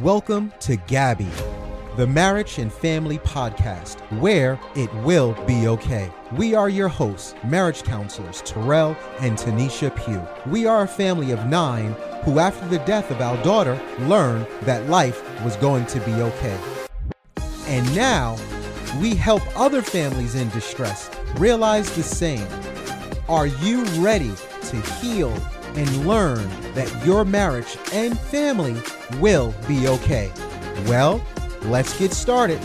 Welcome to Gabby, the Marriage and Family Podcast, where it will be okay. We are your hosts, marriage counselors Terrell and Tanisha Pugh. We are a family of nine who, after the death of our daughter, learned that life was going to be okay. And now, we help other families in distress realize the same. Are you ready to heal and learn that your marriage and family will be okay? Well, let's get started.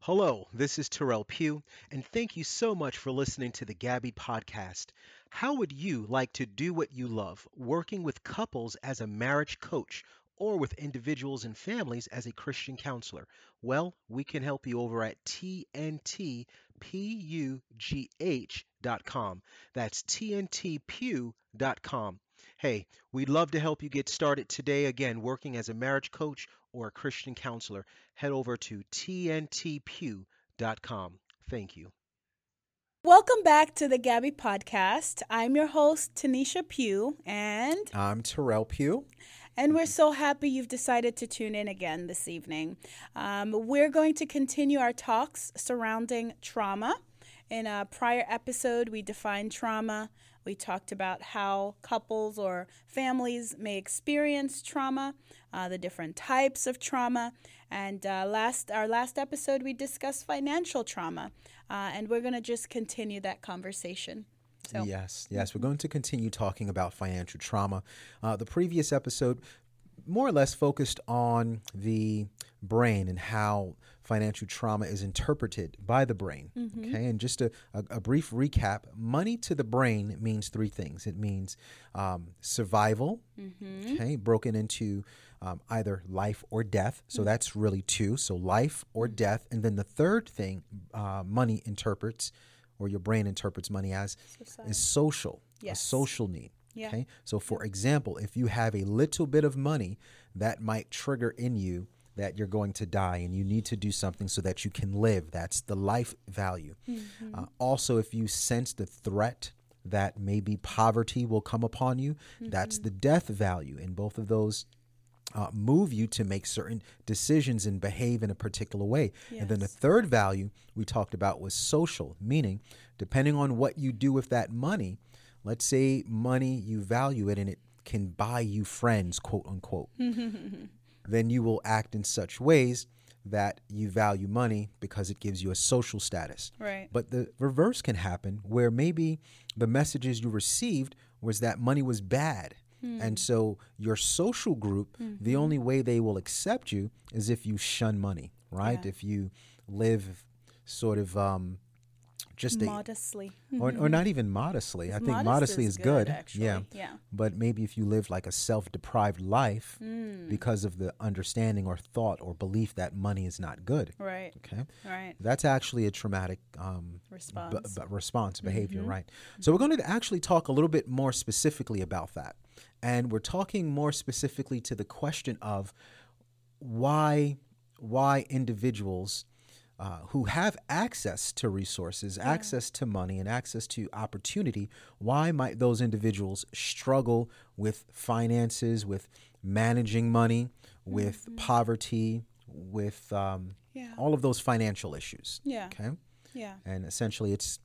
Hello, this is Terrell Pugh, and thank you so much for listening to the Gabby podcast. How would you like to do what you love, working with couples as a marriage coach or with individuals and families as a Christian counselor? Well, we can help you over at tntpugh.com. That's tntpugh.com. Hey, we'd love to help you get started today again working as a marriage coach or a Christian counselor. Head over to tntpugh.com. Thank you. Welcome back to the Gabby Podcast. I'm your host, Tanisha Pugh, and I'm Terrell Pugh. And we're so happy you've decided to tune in again this evening. Um, we're going to continue our talks surrounding trauma. In a prior episode, we defined trauma. We talked about how couples or families may experience trauma, uh, the different types of trauma, and uh, last our last episode we discussed financial trauma, uh, and we're going to just continue that conversation. So. Yes, yes, we're going to continue talking about financial trauma. Uh, the previous episode more or less focused on the brain and how financial trauma is interpreted by the brain. Mm-hmm. Okay, and just a, a, a, brief recap money to the brain means three things it means um, survival, mm-hmm. okay, broken into um, either life or death. So mm-hmm. that's really two. So life or mm-hmm. death. And then the third thing uh, money interprets or your brain interprets money as is social, yes. a social need. Yeah. Okay. So, for example, if you have a little bit of money, that might trigger in you that you're going to die and you need to do something so that you can live. That's the life value. Mm-hmm. Uh, also, if you sense the threat that maybe poverty will come upon you, mm-hmm. that's the death value. And both of those uh, move you to make certain decisions and behave in a particular way. Yes. And then the third value we talked about was social, meaning depending on what you do with that money, let's say money, you value it and it can buy you friends, quote unquote, then you will act in such ways that you value money because it gives you a social status. Right. But the reverse can happen where maybe the messages you received was that money was bad Hmm. And so your social group, mm-hmm. the only way they will accept you is if you shun money, right? Yeah. If you live sort of um, just modestly, a, or, or not even modestly. I think modestly is, is good. good yeah, yeah. But maybe if you live like a self-deprived life mm. because of the understanding or thought or belief that money is not good. Right. Okay. Right. That's actually a traumatic um, response. B- b- response behavior. Mm-hmm. Right. So we're going to actually talk a little bit more specifically about that. And we're talking more specifically to the question of why why individuals uh, who have access to resources, yeah. access to money, and access to opportunity, why might those individuals struggle with finances, with managing money, with mm-hmm. poverty, with um, yeah. all of those financial issues? Yeah. Okay. Yeah. And essentially, it's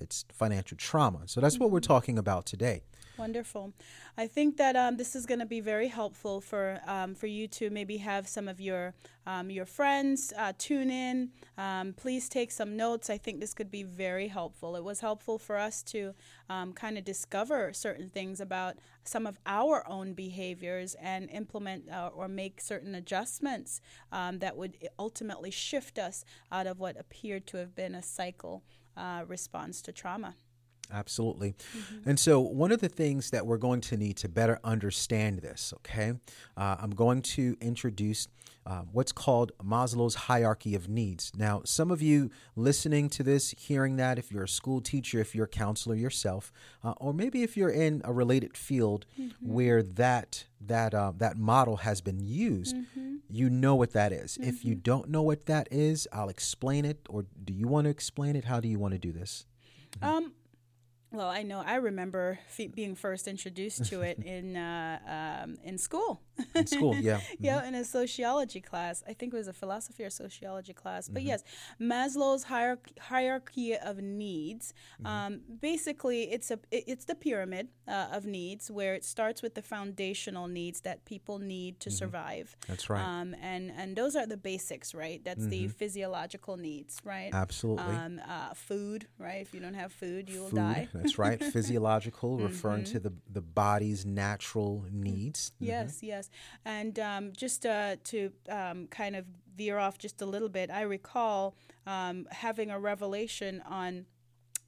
it's financial trauma. So that's mm-hmm. what we're mm-hmm. talking about today. Wonderful. I think that um, this is going to be very helpful for um, for you to maybe have some of your um, your friends uh, tune in. Um, please take some notes. I think this could be very helpful. It was helpful for us to um, kind of discover certain things about some of our own behaviors and implement uh, or make certain adjustments um, that would ultimately shift us out of what appeared to have been a cycle uh, response to trauma. Absolutely. Mm-hmm. And so, one of the things that we're going to need to better understand this, okay, uh, I'm going to introduce uh, what's called Maslow's hierarchy of needs. Now, some of you listening to this, hearing that, if you're a school teacher, if you're a counselor yourself, uh, or maybe if you're in a related field mm-hmm. where that that uh, that model has been used, mm-hmm. you know what that is. If you mm-hmm. don't know what that is, I'll explain it. Or do you want to explain it? How do you want to do this? Um, well, I know I remember being first introduced to it in uh, um, in school. In school. Yeah. yeah, in a sociology class. I think it was a philosophy or sociology class. But Mm-hmm. yes, Maslow's hierarchy, hierarchy of needs. Mm-hmm. Um, basically, it's a it's the pyramid uh, of needs where it starts with the foundational needs that people need to survive. Mm-hmm. That's right. Um, and and those are the basics, right? That's the physiological needs, right? Absolutely. Um, uh, food, right? If you don't have food, you will die. That's right. Physiological, referring to the the body's natural needs. Mhm. Yes, yes. And um, just uh, to um, kind of veer off just a little bit, I recall um, having a revelation on.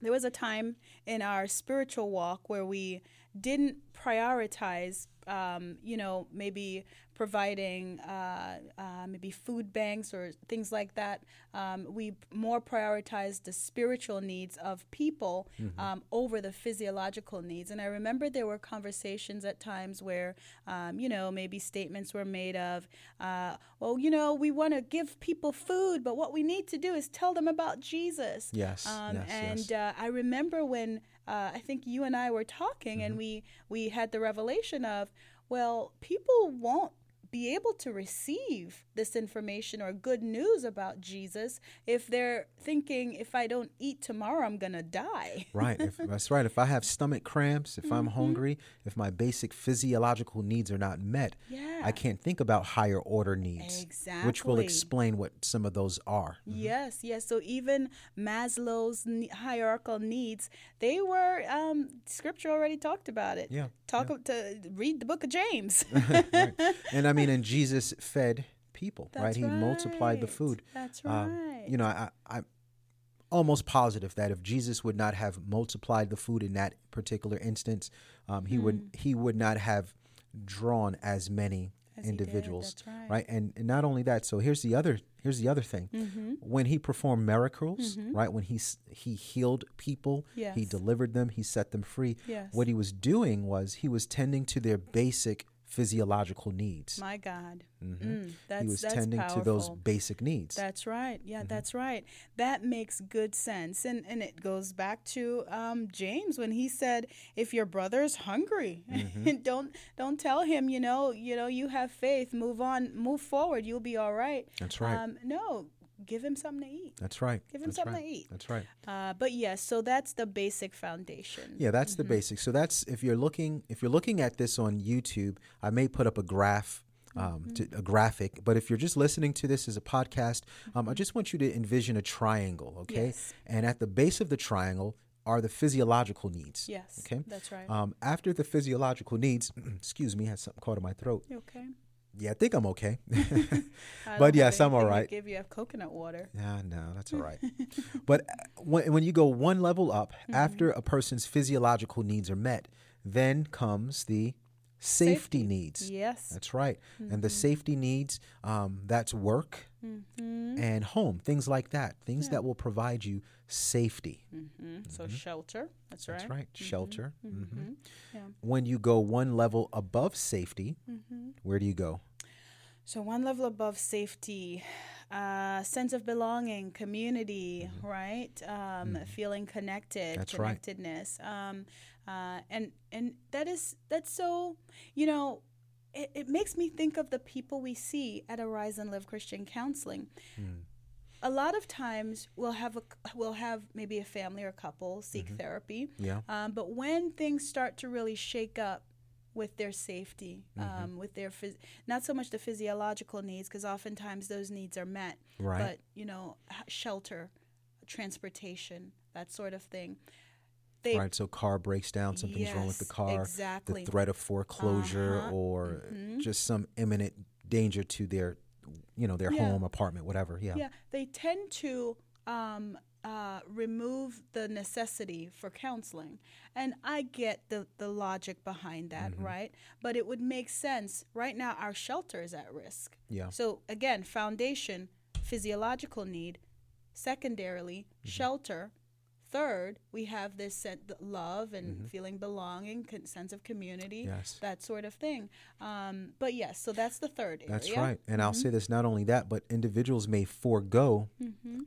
There was a time in our spiritual walk where we didn't prioritize, um, you know, maybe providing uh, uh, maybe food banks or things like that. Um, we more prioritize the spiritual needs of people um, over the physiological needs. And I remember there were conversations at times where, um, you know, maybe statements were made of, uh, well, you know, we want to give people food, but what we need to do is tell them about Jesus. Yes, Um, yes, and yes. Uh, I remember when uh, I think you and I were talking, and we we had the revelation of, well, people won't be able to receive this information or good news about Jesus if they're thinking, if I don't eat tomorrow, I'm gonna die. Right. If, that's right. If I have stomach cramps, if I'm hungry, if my basic physiological needs are not met, Yeah. I can't think about higher order needs, Exactly. which will explain what some of those are. Yes, yes. So even Maslow's hierarchical needs, they were um, scripture already talked about it. Yeah, Talk to read the book of James. right. And I mean, and Jesus fed people, right? That's He multiplied the food. That's Um, right. you know, I, I'm almost positive that if Jesus would not have multiplied the food in that particular instance, um, he would Hmm. he would not have drawn as many As individuals, that's right. And, and not only that, so here's the other here's the other thing. Mm-hmm. When he performed miracles, right? When he he healed people, he delivered them, he set them free. Yes. What he was doing was he was tending to their basic physiological needs. My God. Mm, that's, he was tending to those basic needs. That's right. Mm-hmm. Yeah, that's right. That makes good sense, and and it goes back to um, James when he said, "If your brother's hungry, Mm-hmm. don't don't tell him. You know, you know, you have faith. Move on, move forward. You'll be all right." That's right. Um, no, give him something to eat. That's right. Give him That's something right. to eat. That's right. Uh, but yes, so that's the basic foundation. Yeah, that's Mm-hmm. the basic. So that's if you're looking if you're looking at this on YouTube, I may put up a graph. Um, Mm-hmm. to, a graphic, but if you're just listening to this as a podcast, um, I just want you to envision a triangle, okay? Mm-hmm. Yes. And at the base of the triangle are the physiological needs. Yes. Okay. That's right. Um, after the physiological needs, excuse me, I had something caught in my throat. Okay? Yeah, I think I'm okay. But yes, I'm all right. Give you have coconut water. Yeah, no, that's all right. but uh, when, when you go one level up, Mm-hmm. after a person's physiological needs are met, then comes the safety, Safety. needs. Yes. That's right. Mm-hmm. And the safety needs, um, that's work and home, things like that, things that will provide you safety. hmm So shelter. That's right. That's right. Shelter. hmm Yeah. When you go one level above safety, Mm-hmm. where do you go? So one level above safety, uh, sense of belonging, community, right? Um, Feeling connected, Mm-hmm. That's right. connectedness, um, uh, and and that is that's so you know. It, it makes me think of the people we see at Arise and Live Christian Counseling. Hmm. A lot of times we'll have a we'll have maybe a family or a couple seek Mm-hmm. therapy, Yeah. um, but when things start to really shake up with their safety, Mm-hmm. um, with their phys- not so much the physiological needs, because oftentimes those needs are met, Right. but you know, h- shelter, transportation, that sort of thing. They right. So car breaks down, something's wrong with the car. exactly. The threat of foreclosure Uh-huh, or just some imminent danger to their, you know, their Yeah. home, apartment, whatever. Yeah. yeah, they tend to um, uh, remove the necessity for counseling. And I get the, the logic behind that, Mm-hmm. right? But it would make sense. Right now, our shelter is at risk. Yeah. So, again, foundation, physiological need. Secondarily, Mm-hmm. shelter. Third, we have this sen- the love and Mm-hmm. feeling belonging, con- sense of community, Yes. that sort of thing. Um, but yes, so that's the third area. That's right. And I'll say Mm-hmm. this not only that, but individuals may forego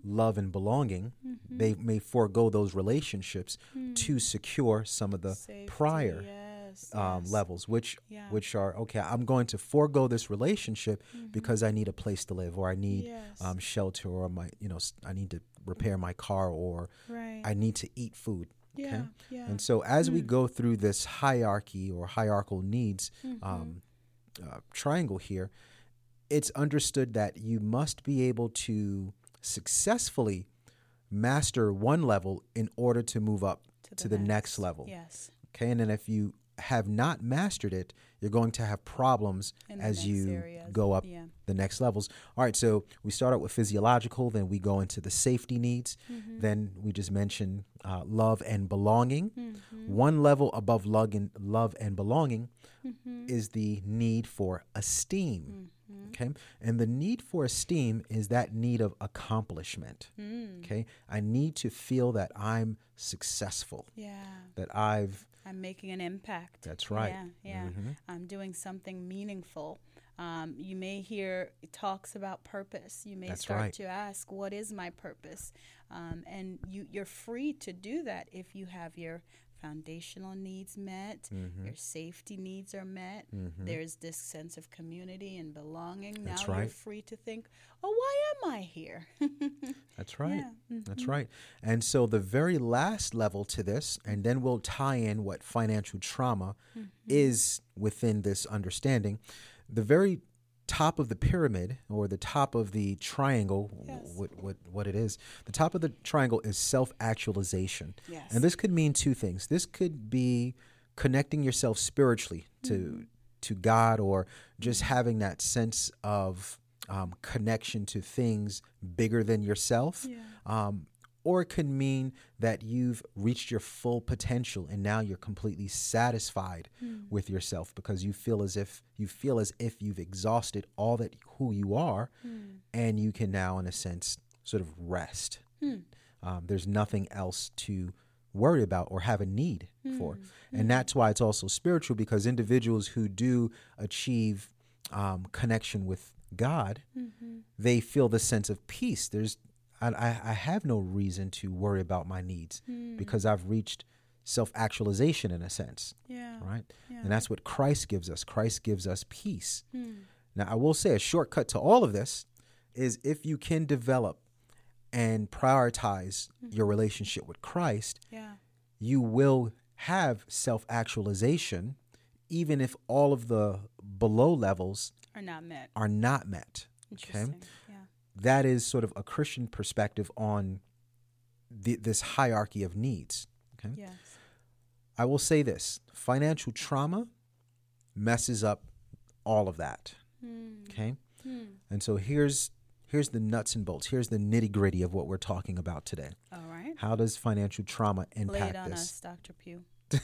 love and belonging. Mm-hmm. They may forego those relationships to secure some of the Safety, prior yes. Yes. um, yes. levels, which Yeah. which are okay. I'm going to forego this relationship because I need a place to live, or I need Mm-hmm. Yes. um, shelter, or my you know I need to repair my car, or right. I need to eat food. Okay, yeah. Yeah. and so as we Mm. go through this hierarchy or hierarchical needs Mm-hmm. um, uh, triangle here, it's understood that you must be able to successfully master one level in order to move up to the, next. level. Yes. Okay, and then if you have not mastered it, you're going to have problems as you areas. go up Yeah. the next levels. All right, so we start out with physiological, then we go into the safety needs, Mm-hmm. then we just mentioned uh, love and belonging. Mm-hmm. One level above love and, love and belonging Mm-hmm. is the need for esteem. Okay, and the need for esteem is that need of accomplishment. Mm. Okay, I need to feel that I'm successful, Yeah. that I've I'm making an impact. That's right. Yeah, yeah. Mhm. I'm doing something meaningful. Um, you may hear talks about purpose. You may That's start right. to ask, "What is my purpose?" Um, and you, you're free to do that if you have your foundational needs met, Mm-hmm. your safety needs are met. There's this sense of community and belonging. That's now you're free to think, "Oh, why am I here?" That's right. Yeah, mm-hmm. That's right. And so the very last level to this, and then we'll tie in what financial trauma Mm-hmm. is within this understanding. The very top of the pyramid or the top of the triangle, Yes. what, what, what it is, the top of the triangle is self actualization. Yes. And this could mean two things. This could be connecting yourself spiritually to Mm-hmm. to God, or just having that sense of um, connection to things bigger than yourself. Yeah. Um, or it could mean that you've reached your full potential and now you're completely satisfied hmm. with yourself because you feel as if you feel as if you've exhausted all that who you are hmm. and you can now in a sense sort of rest. Hmm. Um, there's nothing else to worry about or have a need for. And that's why it's also spiritual because individuals who do achieve um, connection with god mm-hmm. they feel the sense of peace. There's I, I I have no reason to worry about my needs hmm. because I've reached self actualization in a sense, Yeah. right? Yeah. And that's what Christ gives us. Christ gives us peace. Hmm. Now, I will say a shortcut to all of this is if you can develop and prioritize mm-hmm. your relationship with Christ, Yeah. you will have self actualization, even if all of the below levels Are not met. are not met. Interesting. That is sort of a Christian perspective on the, this hierarchy of needs. Okay, Yes. I will say this: financial trauma messes up all of that. Hmm. Okay, Hmm. and so here's here's the nuts and bolts. Here's the nitty gritty of what we're talking about today. All right. How does financial trauma Lay it impact on this? us, Dr. Pugh.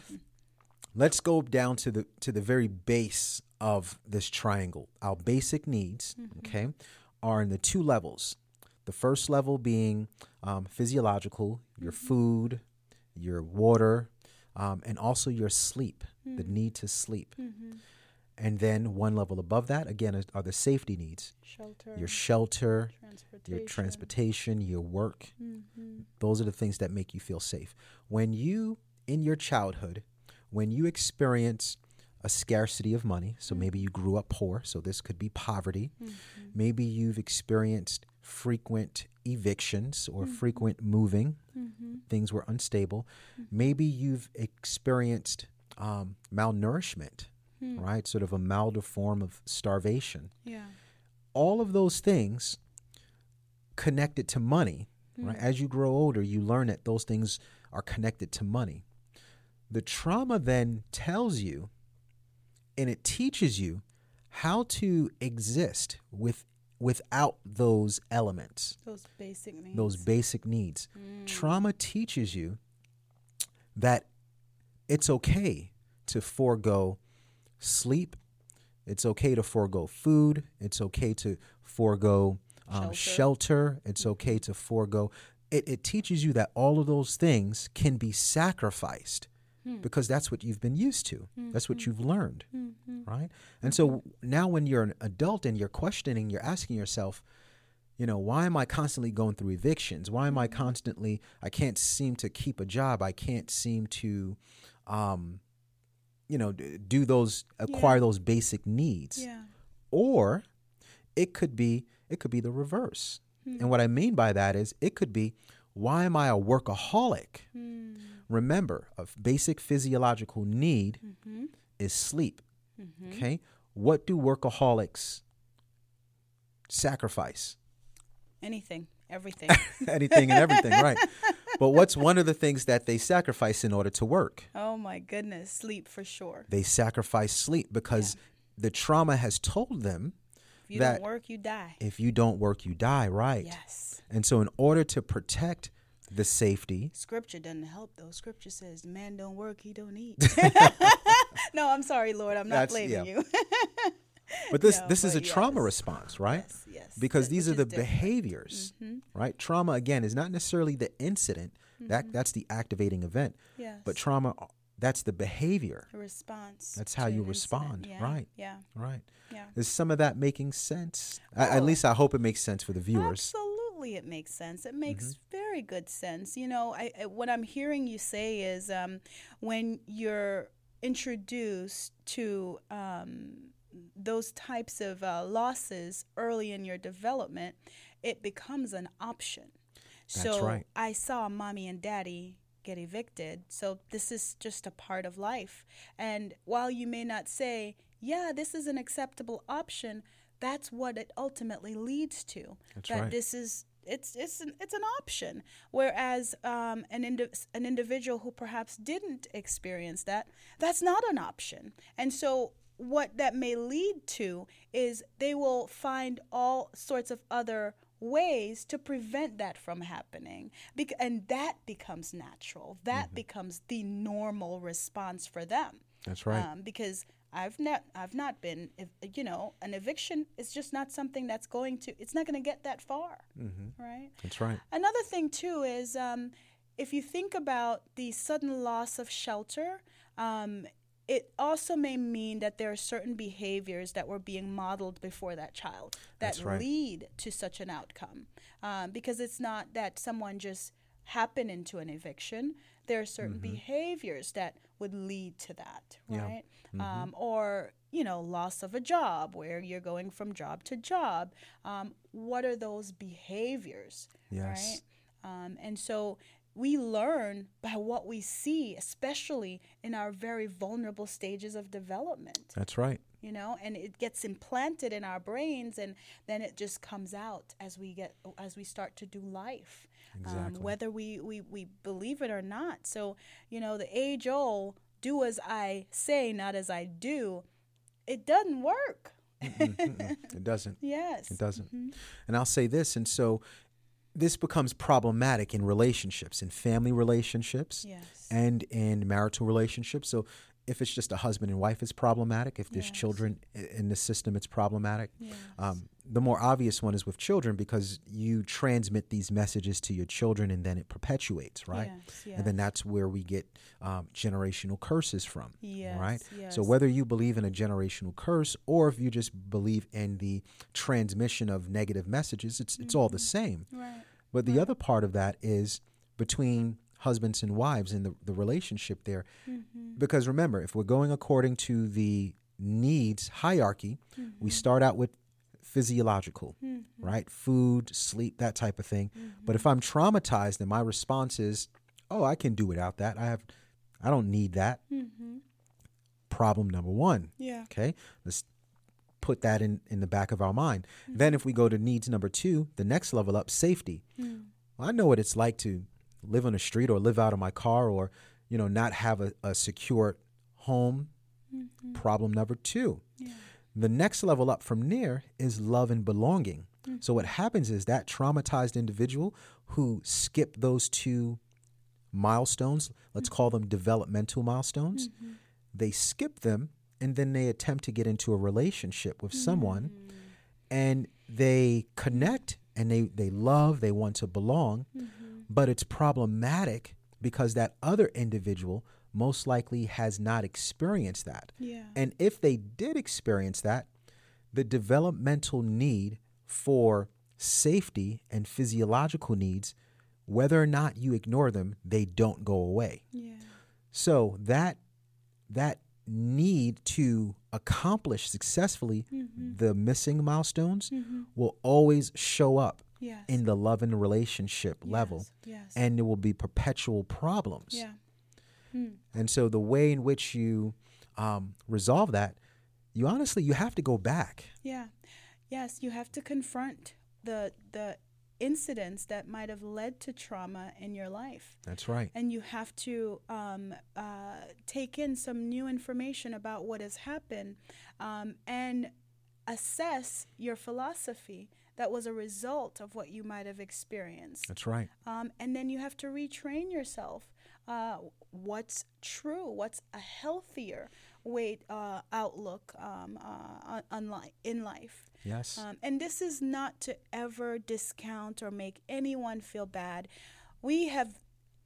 Let's go down to the to the very base of this triangle. Our basic needs, okay, are in the two levels. The first level being um, physiological, your food, your water, um, and also your sleep, the need to sleep. And then one level above that, again, is, are the safety needs Shelter. your shelter, transportation. your transportation, your work. Mm-hmm. Those are the things that make you feel safe. When you, in your childhood, when you experience a scarcity of money, so mm. maybe you grew up poor, so this could be poverty. Mm-hmm. Maybe you've experienced frequent evictions or mm-hmm. frequent moving, mm-hmm. things were unstable. Maybe you've experienced um, malnourishment, mm. right? Sort of a milder form of starvation. Yeah. all of those things connected to money right? Mm. As you grow older you learn that those things are connected to money. The trauma then tells you and it teaches you how to exist with without those elements. Those basic needs. those basic needs. Trauma teaches you that it's okay to forego sleep. It's okay to forego food. It's okay to forego um, Shelter. shelter. it's okay to forego. It, it teaches you that all of those things can be sacrificed Hmm. because that's what you've been used to. That's what mm-hmm. you've learned mm-hmm. right? And so now when you're an adult and you're questioning you're asking yourself you know why am i constantly going through evictions? Why am i mm-hmm. constantly i can't seem to keep a job. I can't seem to um, you know, do those acquire those basic needs. Yeah. Or it could be it could be the reverse. And hmm. what I mean by that is it could be why am I a workaholic? Hmm. Remember, a basic physiological need Mm-hmm. is sleep. Okay? What do workaholics sacrifice? Anything, everything. Anything and everything, right? But what's one of the things that they sacrifice in order to work? oh my goodness, sleep for sure. They sacrifice sleep because the trauma has told them If you don't work, you die. if you don't work, you die, right? Yes. And so, in order to protect the safety, Scripture doesn't help though. Scripture says, man don't work, he don't eat." no, I'm sorry, Lord. I'm not That's- blaming yeah. you. but this No, this is a but trauma response, right? yes, yes. Because these are the different. behaviors, mm-hmm. right? Trauma again is not necessarily the incident that mm-hmm. that's the activating event, Yes. but trauma that's the behavior, a response. That's how you respond. Yeah, right. Yeah. right? Yeah. Is some of that making sense? I, at Oh. least I hope it makes sense for the viewers. Absolutely, it makes sense. It makes Mm-hmm. very good sense. You know, I, I what I'm hearing you say is um, when you're introduced to um, those types of uh, losses early in your development, it becomes an option. That's so right. I saw mommy and daddy get evicted. So this is just a part of life. And while you may not say, yeah, this is an acceptable option, that's what it ultimately leads to. That's that right. this is it's it's an, it's an option. Whereas um, an indi- an individual who perhaps didn't experience that, that's not an option. And so what that may lead to is they will find all sorts of other ways to prevent that from happening Bec- and that becomes natural that Mm-hmm. becomes the normal response for them That's right. um, because I've not I've not been you know an eviction is just not something that's going to it's not going to get that far right That's right. Another thing too is um, if you think about the sudden loss of shelter, um, it also may mean that there are certain behaviors that were being modeled before that child that right. lead to such an outcome. Um, because it's not that someone just happened into an eviction. There are certain behaviors that would lead to that, Mm-hmm. Right? Um, or you know, loss of a job where you're going from job to job. Um, what are those behaviors, Yes. right? Um, and so we learn by what we see, especially in our very vulnerable stages of development That's right. you know and it gets implanted in our brains and then it just comes out as we get as we start to do life Exactly. um, whether we, we we believe it or not so you know the age old do as i say not as i do it doesn't work It doesn't. yes It doesn't. Mm-hmm. And I'll say this, and so this becomes problematic in relationships, in family relationships, yes and in marital relationships. So if it's just a husband and wife, it's problematic. If there's Yes. children in the system, it's problematic. yes. Um, the more obvious one is with children because you transmit these messages to your children and then it perpetuates, right? yes, And then that's where we get um, generational curses from, right? So whether you believe in a generational curse or if you just believe in the transmission of negative messages, it's it's all the same. right But the other part of that is between husbands and wives and the, the relationship there. Mm-hmm. Because remember, if we're going according to the needs hierarchy, Mm-hmm. we start out with physiological, right? Food, sleep, that type of thing. But if I'm traumatized and my response is, oh, I can do without that. I have, I don't need that. mm-hmm. Problem number one. yeah Okay, let's put that in in the back of our mind. Then, if we go to needs number two, the next level up, safety. Well, I know what it's like to live on the street or live out of my car or you know not have a, a secure home. Mm-hmm. Problem number two. The next level up from there is love and belonging. Mm. So what happens is that traumatized individual who skipped those two milestones, let's call them developmental milestones, mm-hmm. they skip them and then they attempt to get into a relationship with someone mm. and they connect and they, they love, they want to belong, mm-hmm. But it's problematic because that other individual most likely has not experienced that. yeah And if they did experience that, the developmental need for safety and physiological needs, whether or not you ignore them, they don't go away. yeah So that that need to accomplish successfully Mm-hmm. the missing milestones will always show up Yes. in the love and relationship level Yes. yes. and there will be perpetual problems yeah. Hmm. and so the way in which you um, resolve that you honestly you have to go back Yeah. Yes, you have to confront the the incidents that might have led to trauma in your life. that's right And you have to um, uh, take in some new information about what has happened um, and assess your philosophy that was a result of what you might have experienced. that's right Um, and then you have to retrain yourself. Uh, what's true? What's a healthier way uh, outlook um, uh, on li- in life? yes Um, and this is not to ever discount or make anyone feel bad. We have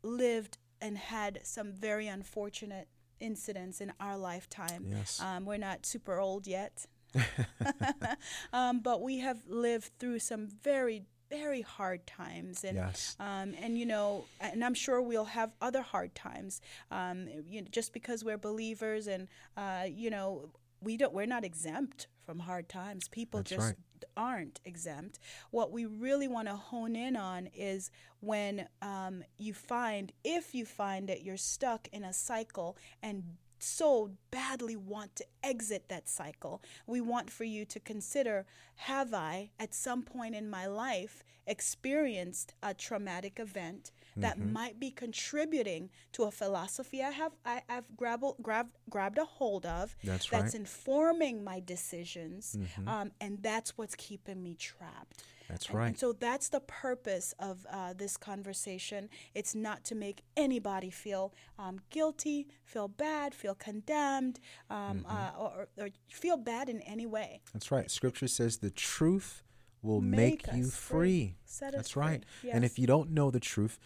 lived and had some very unfortunate incidents in our lifetime. yes Um, we're not super old yet, um, but we have lived through some very, very hard times. And yes um, and you know, and I'm sure we'll have other hard times. Um, you know, just because we're believers, and uh, you know, we don't, we're not exempt from hard times. People That's just right. aren't exempt. What we really want to hone in on is when um, you find, if you find that you're stuck in a cycle and so badly want to exit that cycle, we want for you to consider have I, at some point in my life, experienced a traumatic event that Mm-hmm. might be contributing to a philosophy I have I, I've grabbed, grabbed, grabbed a hold of That's that's right. Mm-hmm. informing my decisions, um, and that's what's keeping me trapped. That's right. And so that's the purpose of uh, this conversation. It's not to make anybody feel um, guilty, feel bad, feel condemned, um, Mm-hmm. uh, or, or feel bad in any way. That's right. Scripture says the truth will Make make, you free. free. That's right. free. And if you don't know the truth,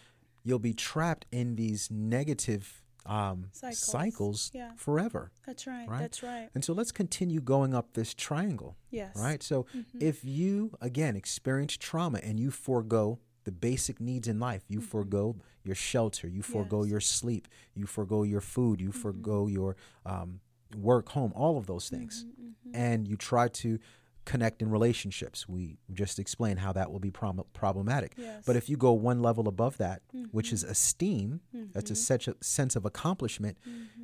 you'll be trapped in these negative um, Cycles. cycles, Yeah. forever. That's right. Right? That's right. And so let's continue going up this triangle. Yes. Right. So mm-hmm. if you, again, experience trauma and you forego the basic needs in life, you mm-hmm. forego your shelter, you forego Yes. your sleep, you forego your food, you mm-hmm. forego your um, work, home, all of those things, and you try to connect in relationships. We just explained how that will be prom- problematic. Yes. But if you go one level above that, which is esteem, that's a such a sense of accomplishment,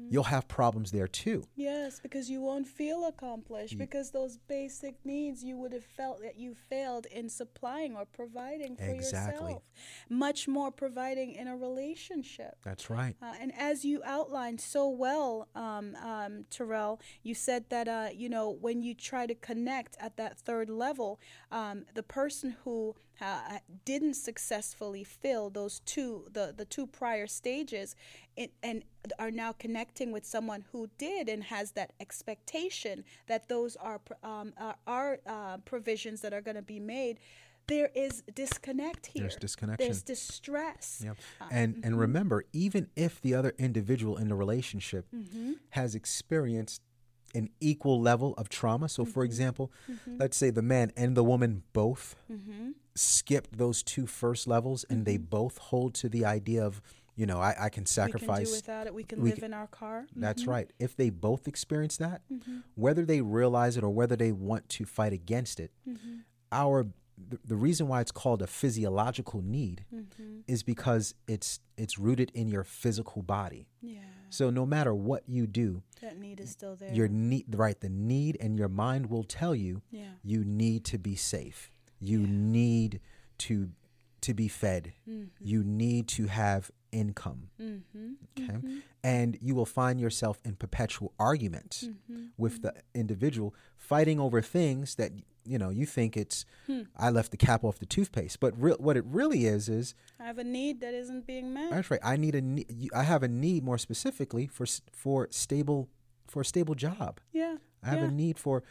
you'll have problems there too. Yes, because you won't feel accomplished because those basic needs you would have felt that you failed in supplying or providing for Exactly. yourself. Much more providing in a relationship. That's right. Uh, and as you outlined so well, um, um, Terrell, you said that uh, you know when you try to connect at that third level, um, the person who uh, didn't successfully fill those two the, the two prior stages, it, and are now connecting with someone who did and has that expectation that those are um, are, are uh, provisions that are going to be made. There is disconnect here. There's disconnection. There's distress. Yep. And and remember, even if the other individual in the relationship Mm-hmm. has experienced an equal level of trauma, so Mm-hmm. for example, let's say the man and the woman both Mm-hmm. skipped those two first levels and they both hold to the idea of, you know, I, I can We can do sacrifice. without it. We can we live can- in our car. That's right. If they both experience that, Mm-hmm. whether they realize it or whether they want to fight against it, Mm-hmm. our the, the reason why it's called a physiological need Mm-hmm. is because it's it's rooted in your physical body. Yeah, So no matter what you do, that need is still there. your need right the need and your mind will tell you yeah, you need to be safe. You need to to be fed. Mm-hmm. You need to have income. mm-hmm. Okay? And you will find yourself in perpetual arguments Mm-hmm. with the individual fighting over things that you know you think it's Hmm. I left the cap off the toothpaste, but re- what it really is is I have a need that isn't being met. that's right. I need a ne- I have a need more specifically for for stable for a stable job. Yeah, I have yeah. a need for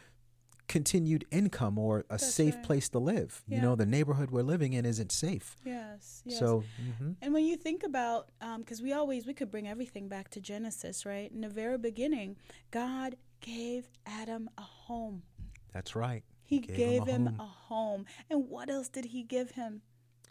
continued income or a That's safe right. place to live. You know, the neighborhood we're living in isn't safe. yes, yes. So, mhm. And when you think about, because we always we could bring everything back to Genesis, right? In the very beginning, God gave Adam a home. that's right. He Gave gave, him a him, home. a home. And what else did he give him?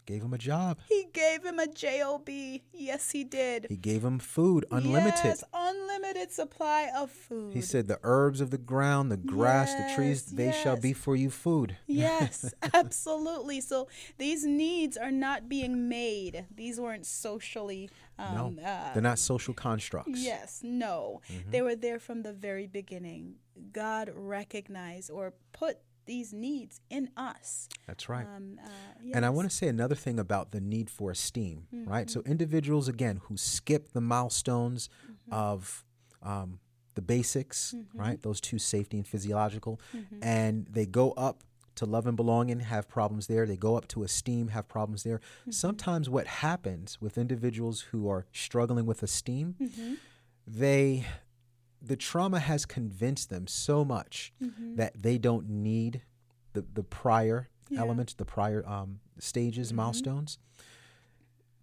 gave him a job. He gave him a job. Yes, he did. He gave him food, unlimited. Yes, unlimited supply of food. He said, "The herbs of the ground, the grass, the trees, Yes, they shall be for you food." Yes, absolutely. So these needs are not being made. These weren't socially. Um, no, uh, they're not social constructs. Yes, no. Mm-hmm. They were there from the very beginning. God recognized or put these needs in us. That's right. Um, uh, And I want to say another thing about the need for esteem, right? Mm-hmm. So individuals again who skip the milestones Mm-hmm. of um, the basics, right? Those two, safety and physiological, Mm-hmm. and they go up to love and belonging, have problems there. They go up to esteem, have problems there. Mm-hmm. Sometimes what happens with individuals who are struggling with esteem, Mm-hmm. they the trauma has convinced them so much Mm-hmm. that they don't need the, the prior Yeah. Mm-hmm. elements, the prior um, stages, milestones.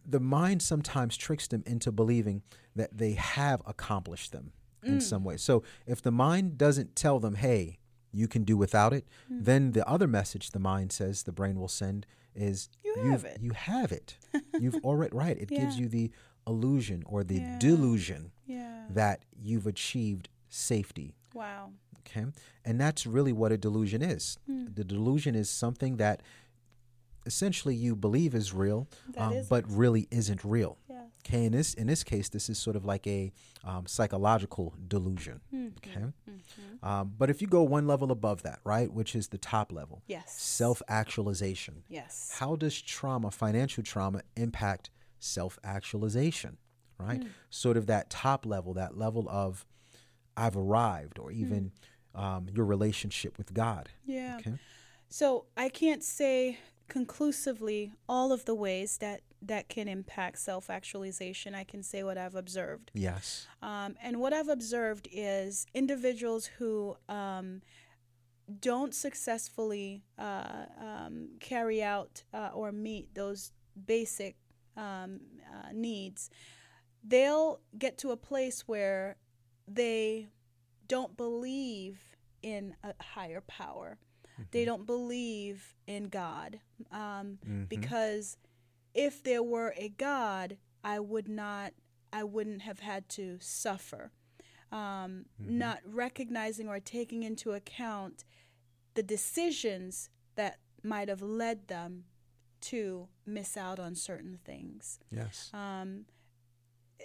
The mind sometimes tricks them into believing that they have accomplished them Mm. in some way. So if the mind doesn't tell them, hey, you can do without it, Mm. then the other message the mind says the brain will send is You you've- it." You have it. You've already right. It gives you the illusion or the Yeah. delusion Yeah. that you've achieved safety. Wow. Okay. And that's really what a delusion is. Hmm. The delusion is something that essentially you believe is real, um, but really isn't real. Yes. Okay. In this in this case, this is sort of like a um, psychological delusion. Mm-hmm. Okay. Um, but if you go one level above that, right, which is the top level, Yes. self actualization. Yes. How does trauma, financial trauma, impact self actualization? Right? Hmm. Sort of that top level, that level of I've arrived, or even um, your relationship with God. Yeah. Okay. So I can't say conclusively all of the ways that that can impact self-actualization. I can say what I've observed. Yes. Um, and what I've observed is individuals who um, don't successfully uh, um, carry out uh, or meet those basic um, uh, needs, they'll get to a place where they don't believe in a higher power. They don't believe in God um, because if there were a God, I would not, I wouldn't have had to suffer. Um, Not recognizing or taking into account the decisions that might have led them to miss out on certain things. Yes. Um,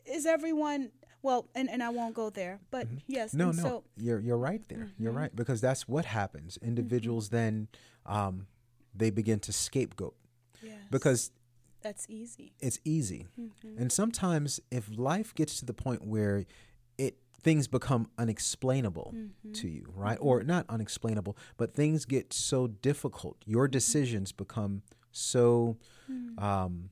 is everyone well? And, and I won't go there, but yes. Mm-hmm. no, no, So Mm-hmm. you're you're right there. You're right because that's what happens. Individuals then um, they begin to scapegoat yes, because that's easy. it's easy. Mm-hmm. And sometimes if life gets to the point where it things become unexplainable Mm-hmm. to you, right? Or not unexplainable, but things get so difficult. Your Mm-hmm. decisions become so Mm. um,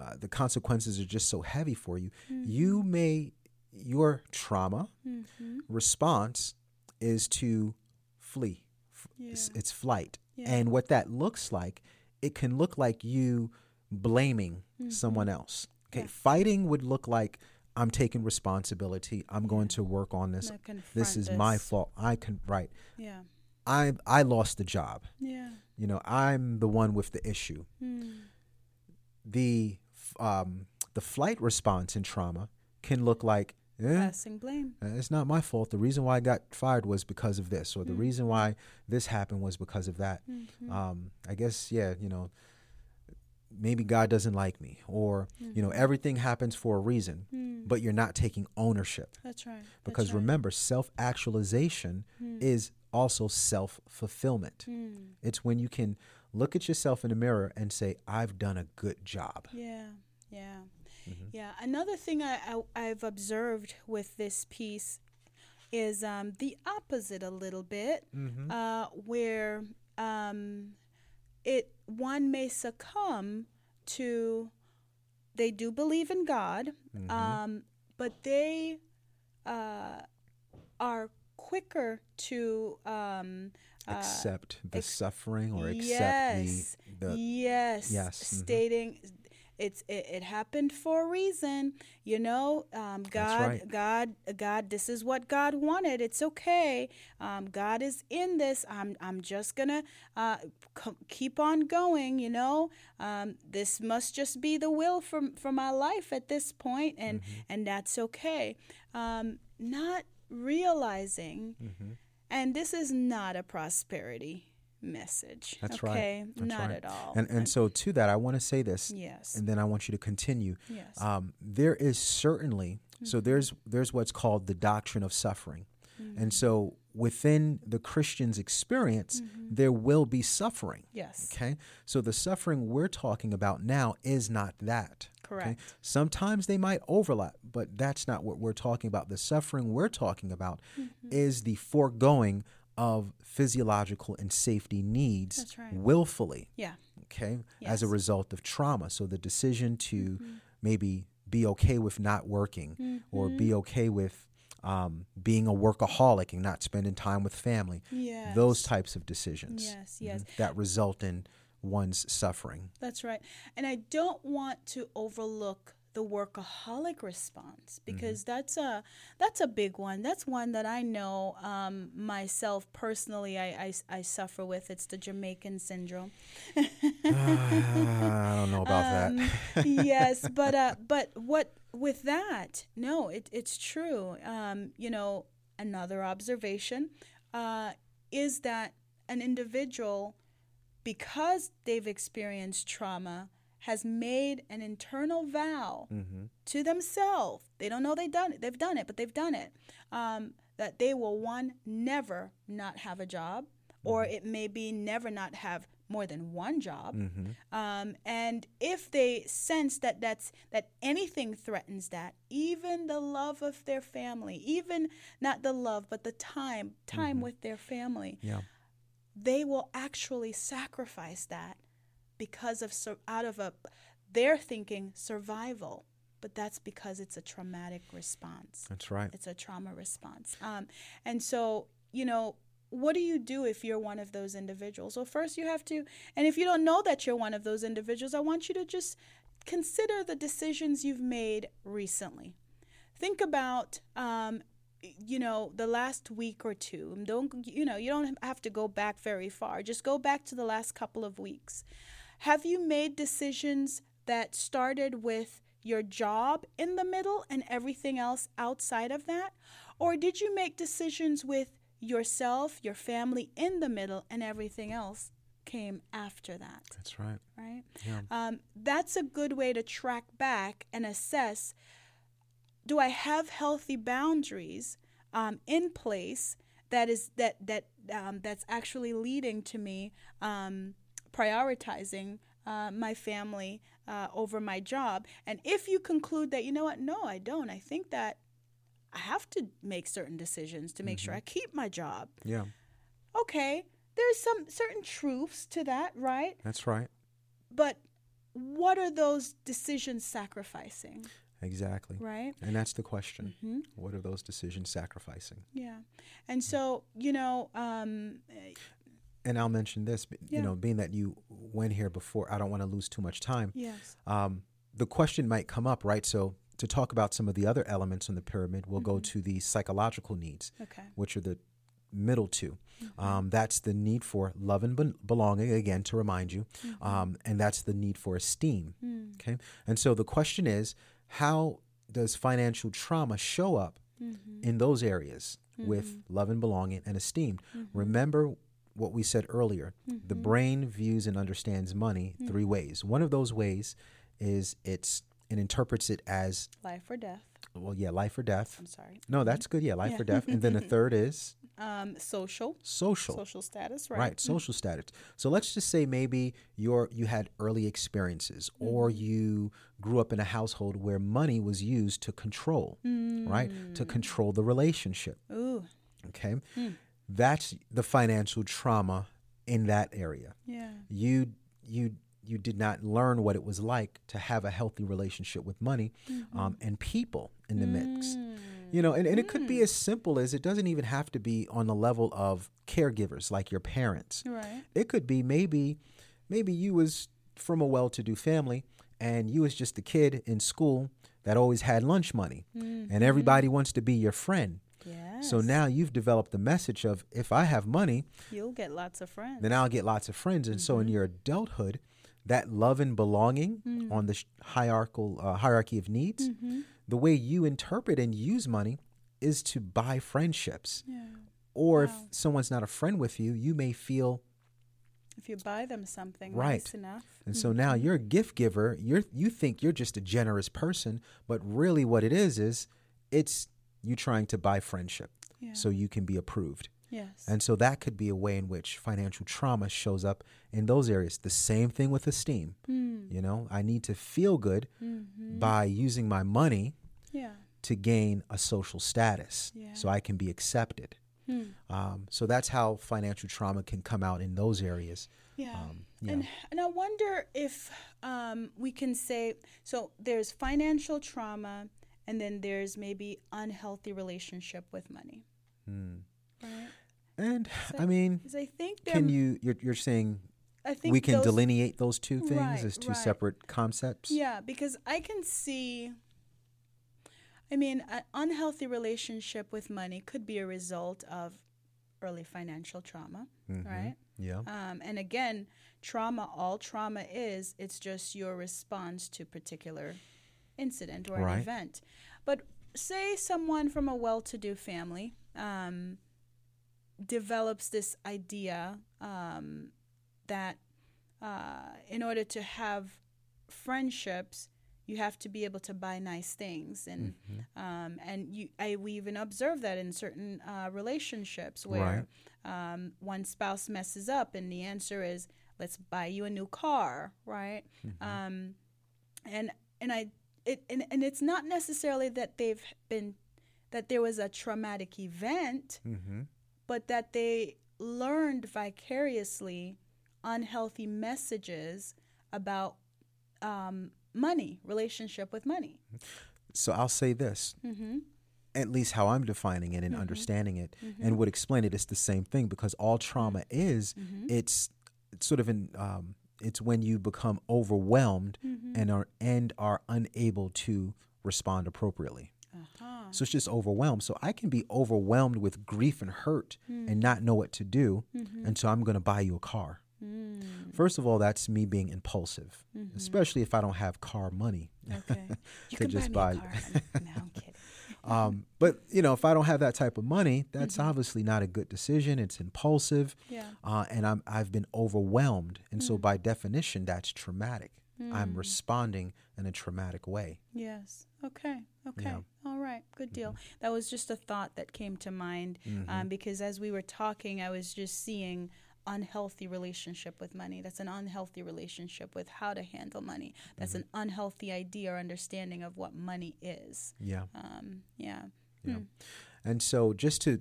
uh, the consequences are just so heavy for you. Mm-hmm. You may your trauma response is to flee. F- It's, it's flight. Yeah. And what that looks like, it can look like you blaming someone else. Okay. Mm-hmm. Yeah. Fighting would look like I'm taking responsibility. I'm going to work on this. This is my fault. I can right. Yeah. I I lost the job. Yeah. You know, I'm the one with the issue. Mm. The um the flight response in trauma can look like eh, Passing blame. Uh, It's not my fault. The reason why I got fired was because of this, or the reason why this happened was because of that. Um, I guess, yeah, you know, maybe God doesn't like me, or you know, everything happens for a reason, but you're not taking ownership. That's right. That's Because right. remember, self actualization is also self fulfillment. Mm. It's when you can look at yourself in the mirror and say, I've done a good job. Yeah, yeah, Mm-hmm. yeah. Another thing I, I I've observed with this piece is um, the opposite a little bit, Mm-hmm. uh, where um, it one may succumb to they do believe in God, Mm-hmm. um, but they uh, are quicker to um, uh, accept the ex- suffering or accept yes, the, the yes, Yes, mhm. stating it's it, it happened for a reason. You know, um, God, right. God, God. This is what God wanted. It's okay. Um, God is in this. I'm I'm just gonna uh, c- keep on going. You know, um, this must just be the will for for my life at this point, and Mm-hmm. and that's okay. Um, not realizing, Mm-hmm. and this is not a prosperity message. That's right. okay? That's not right. at all. And and so to that, I want to say this, yes, and then I want you to continue. yes, Um, there is certainly so Mm-hmm. there's there's what's called the doctrine of suffering, Mm-hmm. and so within the Christian's experience, Mm-hmm. there will be suffering. yes, Okay, so the suffering we're talking about now is not that. Correct. Sometimes they might overlap, but that's not what we're talking about. The suffering we're talking about Mm-hmm. is the foregoing of physiological and safety needs right. willfully, Yeah, okay, as a Mm-hmm. result of trauma. So the decision to maybe be okay with not working or Mm-hmm. be okay with um, being a workaholic and not spending time with family. yes. Those types of decisions Yes, yes. mhm, that result in one's suffering. That's right. And I don't want to overlook the workaholic response because that's a that's a big one. That's one that I know um, myself personally. I, I I suffer with. It's the Jamaican syndrome. Ah, I don't know about that. Um, yes, but uh, but what with that? No, it, it's true. Um, you know, another observation uh, is that an individual, because they've experienced trauma, has made an internal vow Mhm. to themselves. They don't know they've done it. They've done it, but they've done it. Um, that they will one never not have a job, or it may be never not have more than one job. Mhm. Um, and if they sense that that's that anything threatens that, even the love of their family, even not the love but the time time with their family, Yeah. They will actually sacrifice that because of out of a they're thinking survival, but that's because it's a traumatic response. That's right. It's a trauma response. Um, and so, you know, what do you do if you're one of those individuals? Well, first you have to, and if you don't know that you're one of those individuals, I want you to just consider the decisions you've made recently. Think about, um, you know, the last week or two. Don't you know? You don't have to go back very far. Just go back to the last couple of weeks. Have you made decisions that started with your job in the middle and everything else outside of that? Or did you make decisions with yourself, your family in the middle, and everything else came after that? That's right. Right? Yeah. Um, that's a good way to track back and assess do I have healthy boundaries um, in place that is that that um, that's actually leading to me um, prioritizing uh, my family uh, over my job. And if you conclude that you know what, no, I don't. I think that I have to make certain decisions to make sure I keep my job. Yeah. Okay, there's some certain truths to that, right? That's right. But what are those decisions sacrificing, Exactly. right? And that's the question. hmm What are those decisions sacrificing? Yeah. And so, you know, um, And I'll mention this, Yeah. you know, being that you went here before, I don't want to lose too much time. yes. Um, the question might come up, right? So, to talk about some of the other elements in the pyramid, we'll go to the psychological needs, Okay. which are the middle 2 Um, that's the need for love and be- belonging, again, to remind you. Um, and that's the need for esteem. Mm. Okay. And so the question is how does financial trauma show up Mm-hmm. in those areas with love and belonging and esteem? Mm-hmm. Remember what we said earlier the brain views and understands money three ways. One of those ways is it's it interprets it as Life or death. Well, yeah, life or death. I'm sorry. No, that's good. Yeah, life Yeah. or death. And then the third is Um, social. social. Social status, right? Right, social status. So let's just say maybe you're you had early experiences or Mm-hmm. you grew up in a household where money was used to control, right? Mm. To control the relationship. Ooh. Okay? Hmm. That's the financial trauma in that area. Yeah. You you you did not learn what it was like to have a healthy relationship with money Mm-hmm. um, and people in the mix. Mm. You know, and, and it could be as simple as it doesn't even have to be on the level of caregivers like your parents. Right. It could be maybe maybe you was from a well-to-do family and you was just a kid in school that always had lunch money, Mm-hmm. and everybody wants to be your friend. Yes. So now you've developed the message of if I have money, you'll get lots of friends. then I'll get lots of friends. And so in your adulthood, that love and belonging mm. on the sh- hierarchical uh, hierarchy of needs, mm-hmm. the way you interpret and use money is to buy friendships. yeah. Or if someone's not a friend with you, you may feel If you buy them something Right. nice enough. And so now mm-hmm. you're a gift giver. You're you think you're just a generous person, but really what it is is it's you trying to buy friendship Yeah. so you can be approved. Yes. And so that could be a way in which financial trauma shows up in those areas. The same thing with esteem. Mm. You know, I need to feel good Mm-hmm. by using my money yeah. to gain a social status Yeah. so I can be accepted. Hmm. Um, so that's how financial trauma can come out in those areas. Yeah. Um, yeah. And and I wonder if um, we can say so. There's financial trauma, and then there's maybe unhealthy relationship with money. Hmm. Right. And So- I mean, I think can you, you're, you're saying I think we can those- delineate those two things Right, as two right. separate concepts? Yeah, because I can see. I mean, an unhealthy relationship with money could be a result of early financial trauma, Mhm. right? Yeah. Um, and again, trauma, all trauma is, it's just your response to particular incident or an event. But say someone from a well-to-do family um, develops this idea um, that uh, in order to have friendships, you have to be able to buy nice things, and Mhm. um, and you, I, we even observe that in certain uh, relationships where um, one spouse messes up, and the answer is, "Let's buy you a new car," right? Mm-hmm. Um, and and I it and, and it's not necessarily that they've been that there was a traumatic event, Mm-hmm. But that they learned vicariously unhealthy messages about um, money, relationship with money. So I'll say this, Mm-hmm. at least how I'm defining it and Mhm. understanding it, Mm-hmm. and would explain it. It's the same thing because all trauma is Mm-hmm. it's, it's sort of in um, it's when you become overwhelmed Mm-hmm. and are and are unable to respond appropriately. Uh-huh. So it's just overwhelmed. So I can be overwhelmed with grief and hurt and not know what to do, Mm-hmm. and so I'm going to buy you a car. Mm. First of all, that's me being impulsive, Mhm. especially if I don't have car money. Okay. You can just buy buy- a car. honey. no, I'm kidding. Um, but you know, if I don't have that type of money, that's Mm-hmm. obviously not a good decision. It's impulsive, Yeah. uh, and I'm I've been overwhelmed, and Mm. so by definition, that's traumatic. I'm responding in a traumatic way. Yes. Okay. Okay. Yeah. All right. Good deal. That was just a thought that came to mind Mm-hmm. um, because as we were talking, I was just seeing unhealthy relationship with money. That's an unhealthy relationship with how to handle money. That's an unhealthy idea or understanding of what money is. Yeah, Um, yeah. yeah. And so, just to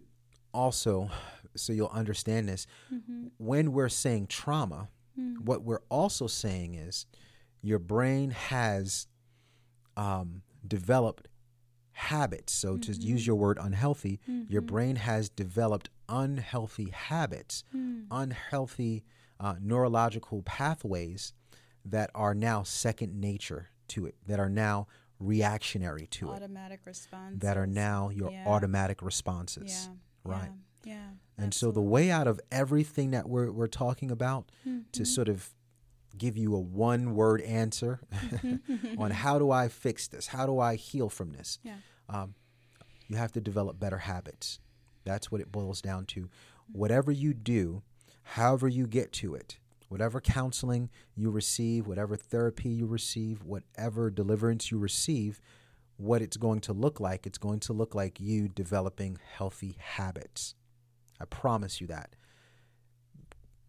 also, so you'll understand this, Mm-hmm. when we're saying trauma, Mm. what we're also saying is your brain has um, developed habits. So, to use your word unhealthy, your brain has developed unhealthy habits, unhealthy uh, neurological pathways that are now second nature to it, that are now reactionary to it, Automatic response. that are now your Yeah. automatic responses. Yeah. Right. Yeah. yeah And so the way out of everything that we're we're talking about to sort of give you a one word answer on how do I fix this? How do I heal from this? Yeah. Um, you have to develop better habits. That's what it boils down to. Whatever you do, however you get to it, whatever counseling you receive, whatever therapy you receive, whatever deliverance you receive, what it's going to look like, it's going to look like you developing healthy habits. I promise you that.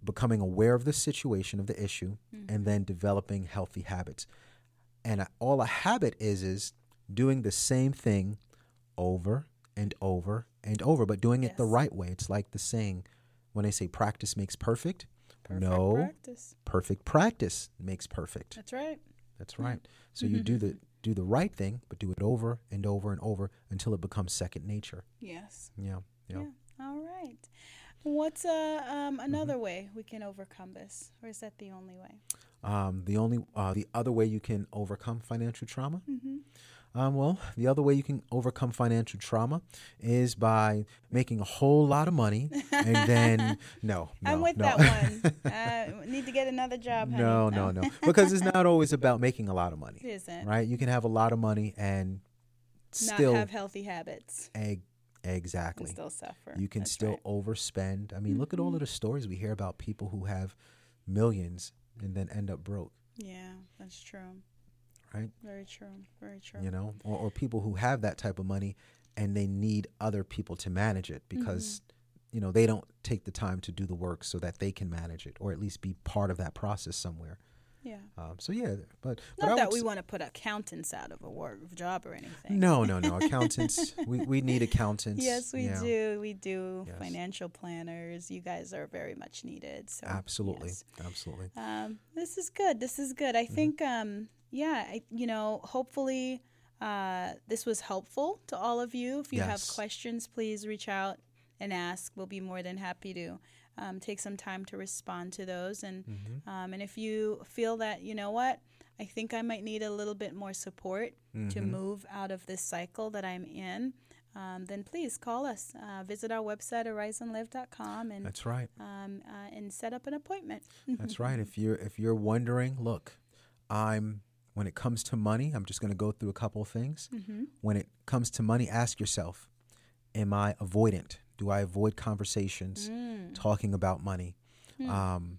Becoming aware of the situation, of the issue, and mm-hmm. then developing healthy habits. And all a habit is, is doing the same thing over and over and over, but doing it the right way. It's like the saying when i say practice makes perfect. Perfect no, practice. perfect practice makes perfect. That's right. That's hmm. right. So you mm-hmm. do the do the right thing, but do it over and over and over until it becomes second nature. Yes. Yeah. Yeah. Yeah. All right. What's uh, um, Mm-hmm. another way we can overcome this, or is that the only way? Um, the only uh, the other way you can overcome financial trauma. Mm-hmm. Um, well, the other way you can overcome financial trauma is by making a whole lot of money, and then no, no, I'm with no. that one. uh, need to get another job, honey. no, no, no, because it's not always about making a lot of money, It isn't. right? You can have a lot of money and Not still have healthy habits egg exactly. still suffer. You can That's still right. Mm-hmm. overspend. I mean, look at all of the stories we hear about people who have millions and then end up broke, Yeah, that's true. right? Very true. Very true. You know, or, or people who have that type of money and they need other people to manage it because, Mm-hmm. you know, they don't take the time to do the work so that they can manage it or at least be part of that process somewhere. Yeah. Um, so yeah, but, but Not that we s- want to put accountants out of a work job or anything. No, no, no. Accountants, we, we need accountants. Yes, we yeah, do. We do. Yes. Financial planners. You guys are very much needed. So Absolutely, yes. absolutely. Um, this is good. This is good. I think, um, yeah, I, you know, hopefully uh, this was helpful to all of you. If you have questions, please reach out and ask. We'll be more than happy to um, take some time to respond to those. And Mm-hmm. um, and if you feel that you know what, I think I might need a little bit more support to Mm-hmm. move out of this cycle that I'm in. Um, then please call us. Uh, visit our website, horizonlive.com, and That's right. um, uh, and set up an appointment. That's right. If you're if you're wondering, look, I'm when it comes to money, I'm just going to go through a couple of things. Mm-hmm. When it comes to money, ask yourself, am I avoidant? Do I avoid conversations Mm. talking about money? Hmm. Um,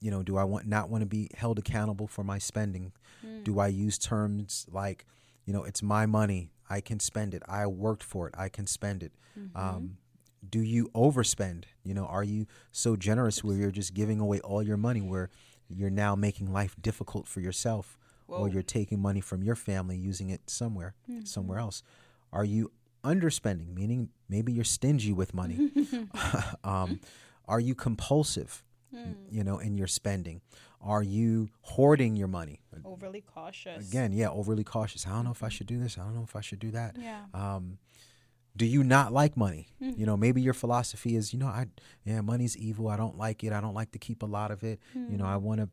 you know, do I want not want to be held accountable for my spending? Mm. Do I use terms like, you know, it's my money, I can spend it. I worked for it, I can spend it. Mm-hmm. Um, do you overspend? You know, are you so generous where you're just giving away all your money, where you're now making life difficult for yourself, Whoa. or you're taking money from your family using it somewhere, Mm-hmm. somewhere else? Are you underspending, meaning maybe you're stingy with money? um, are you compulsive, Mm. you know, in your spending? Are you hoarding your money? Overly cautious. Again, yeah, overly cautious. I don't know if I should do this. I don't know if I should do that. Yeah. Um, do you not like money? Mm-hmm. You know, maybe your philosophy is, you know, I yeah, money's evil. I don't like it. I don't like to keep a lot of it. You know, I Mm-hmm. want to,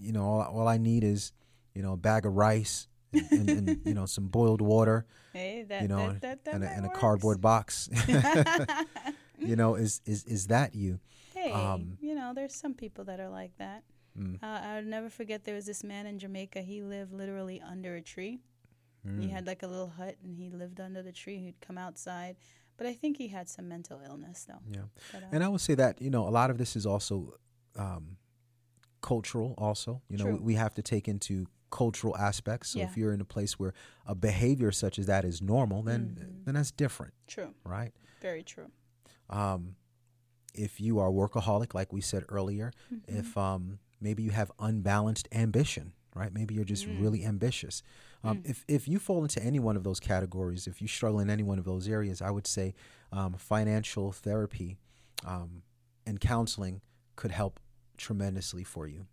you know, all, all I need is, you know, a bag of rice and, and, and you know some boiled water, Hey, that, you know, that, that, and, a, and a cardboard box. you know, is is is that you? Hey, Um, you know, there's some people that are like that. Mm. Uh, I'll never forget there was this man in Jamaica. He lived literally under a tree. Mm. He had like a little hut and he lived under the tree. He'd come outside. But I think he had some mental illness though. Yeah. But, uh, And I would say that, you know, a lot of this is also um, cultural, also. You know, we have to take into cultural aspects. So Yeah. if you're in a place where a behavior such as that is normal, then Mm-hmm. then that's different, true. right? Very true. Um, if you are workaholic, like we said earlier, Mm-hmm. if um, maybe you have unbalanced ambition, right? Maybe you're just Mm. really ambitious. Um, If if you fall into any one of those categories, if you struggle in any one of those areas, I would say um, financial therapy um, and counseling could help tremendously for you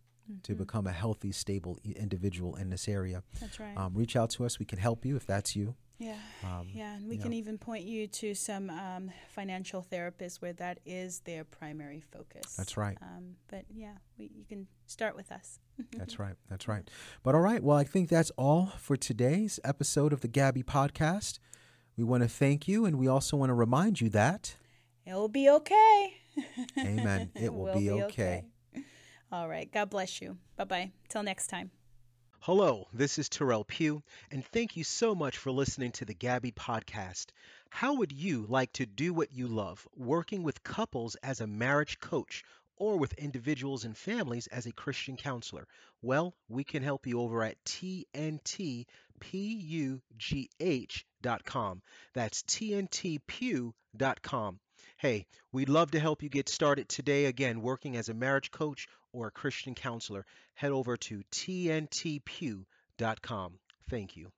to Mm-hmm. become a healthy, stable individual in this area. That's right. Um, reach out to us. We can help you if that's you. yeah. Um, Yeah, and we can even point you to some um, financial therapists where that is their primary focus. That's right. Um, but yeah, we, you can start with us. That's right. That's right. But all right. Well, I think that's all for today's episode of the Gabby Podcast. We want to thank you, and we also want to remind you that, It will be okay. Amen, it will be okay. All right. God bless you. Bye bye. Till next time. Hello, this is Terrell Pugh, and thank you so much for listening to the Gabby Podcast. How would you like to do what you love, working with couples as a marriage coach or with individuals and families as a Christian counselor? Well, we can help you over at tntpugh.com. That's tntpugh.com. Hey, we'd love to help you get started today again working as a marriage coach or a Christian counselor. Head over to tntpugh.com. Thank you.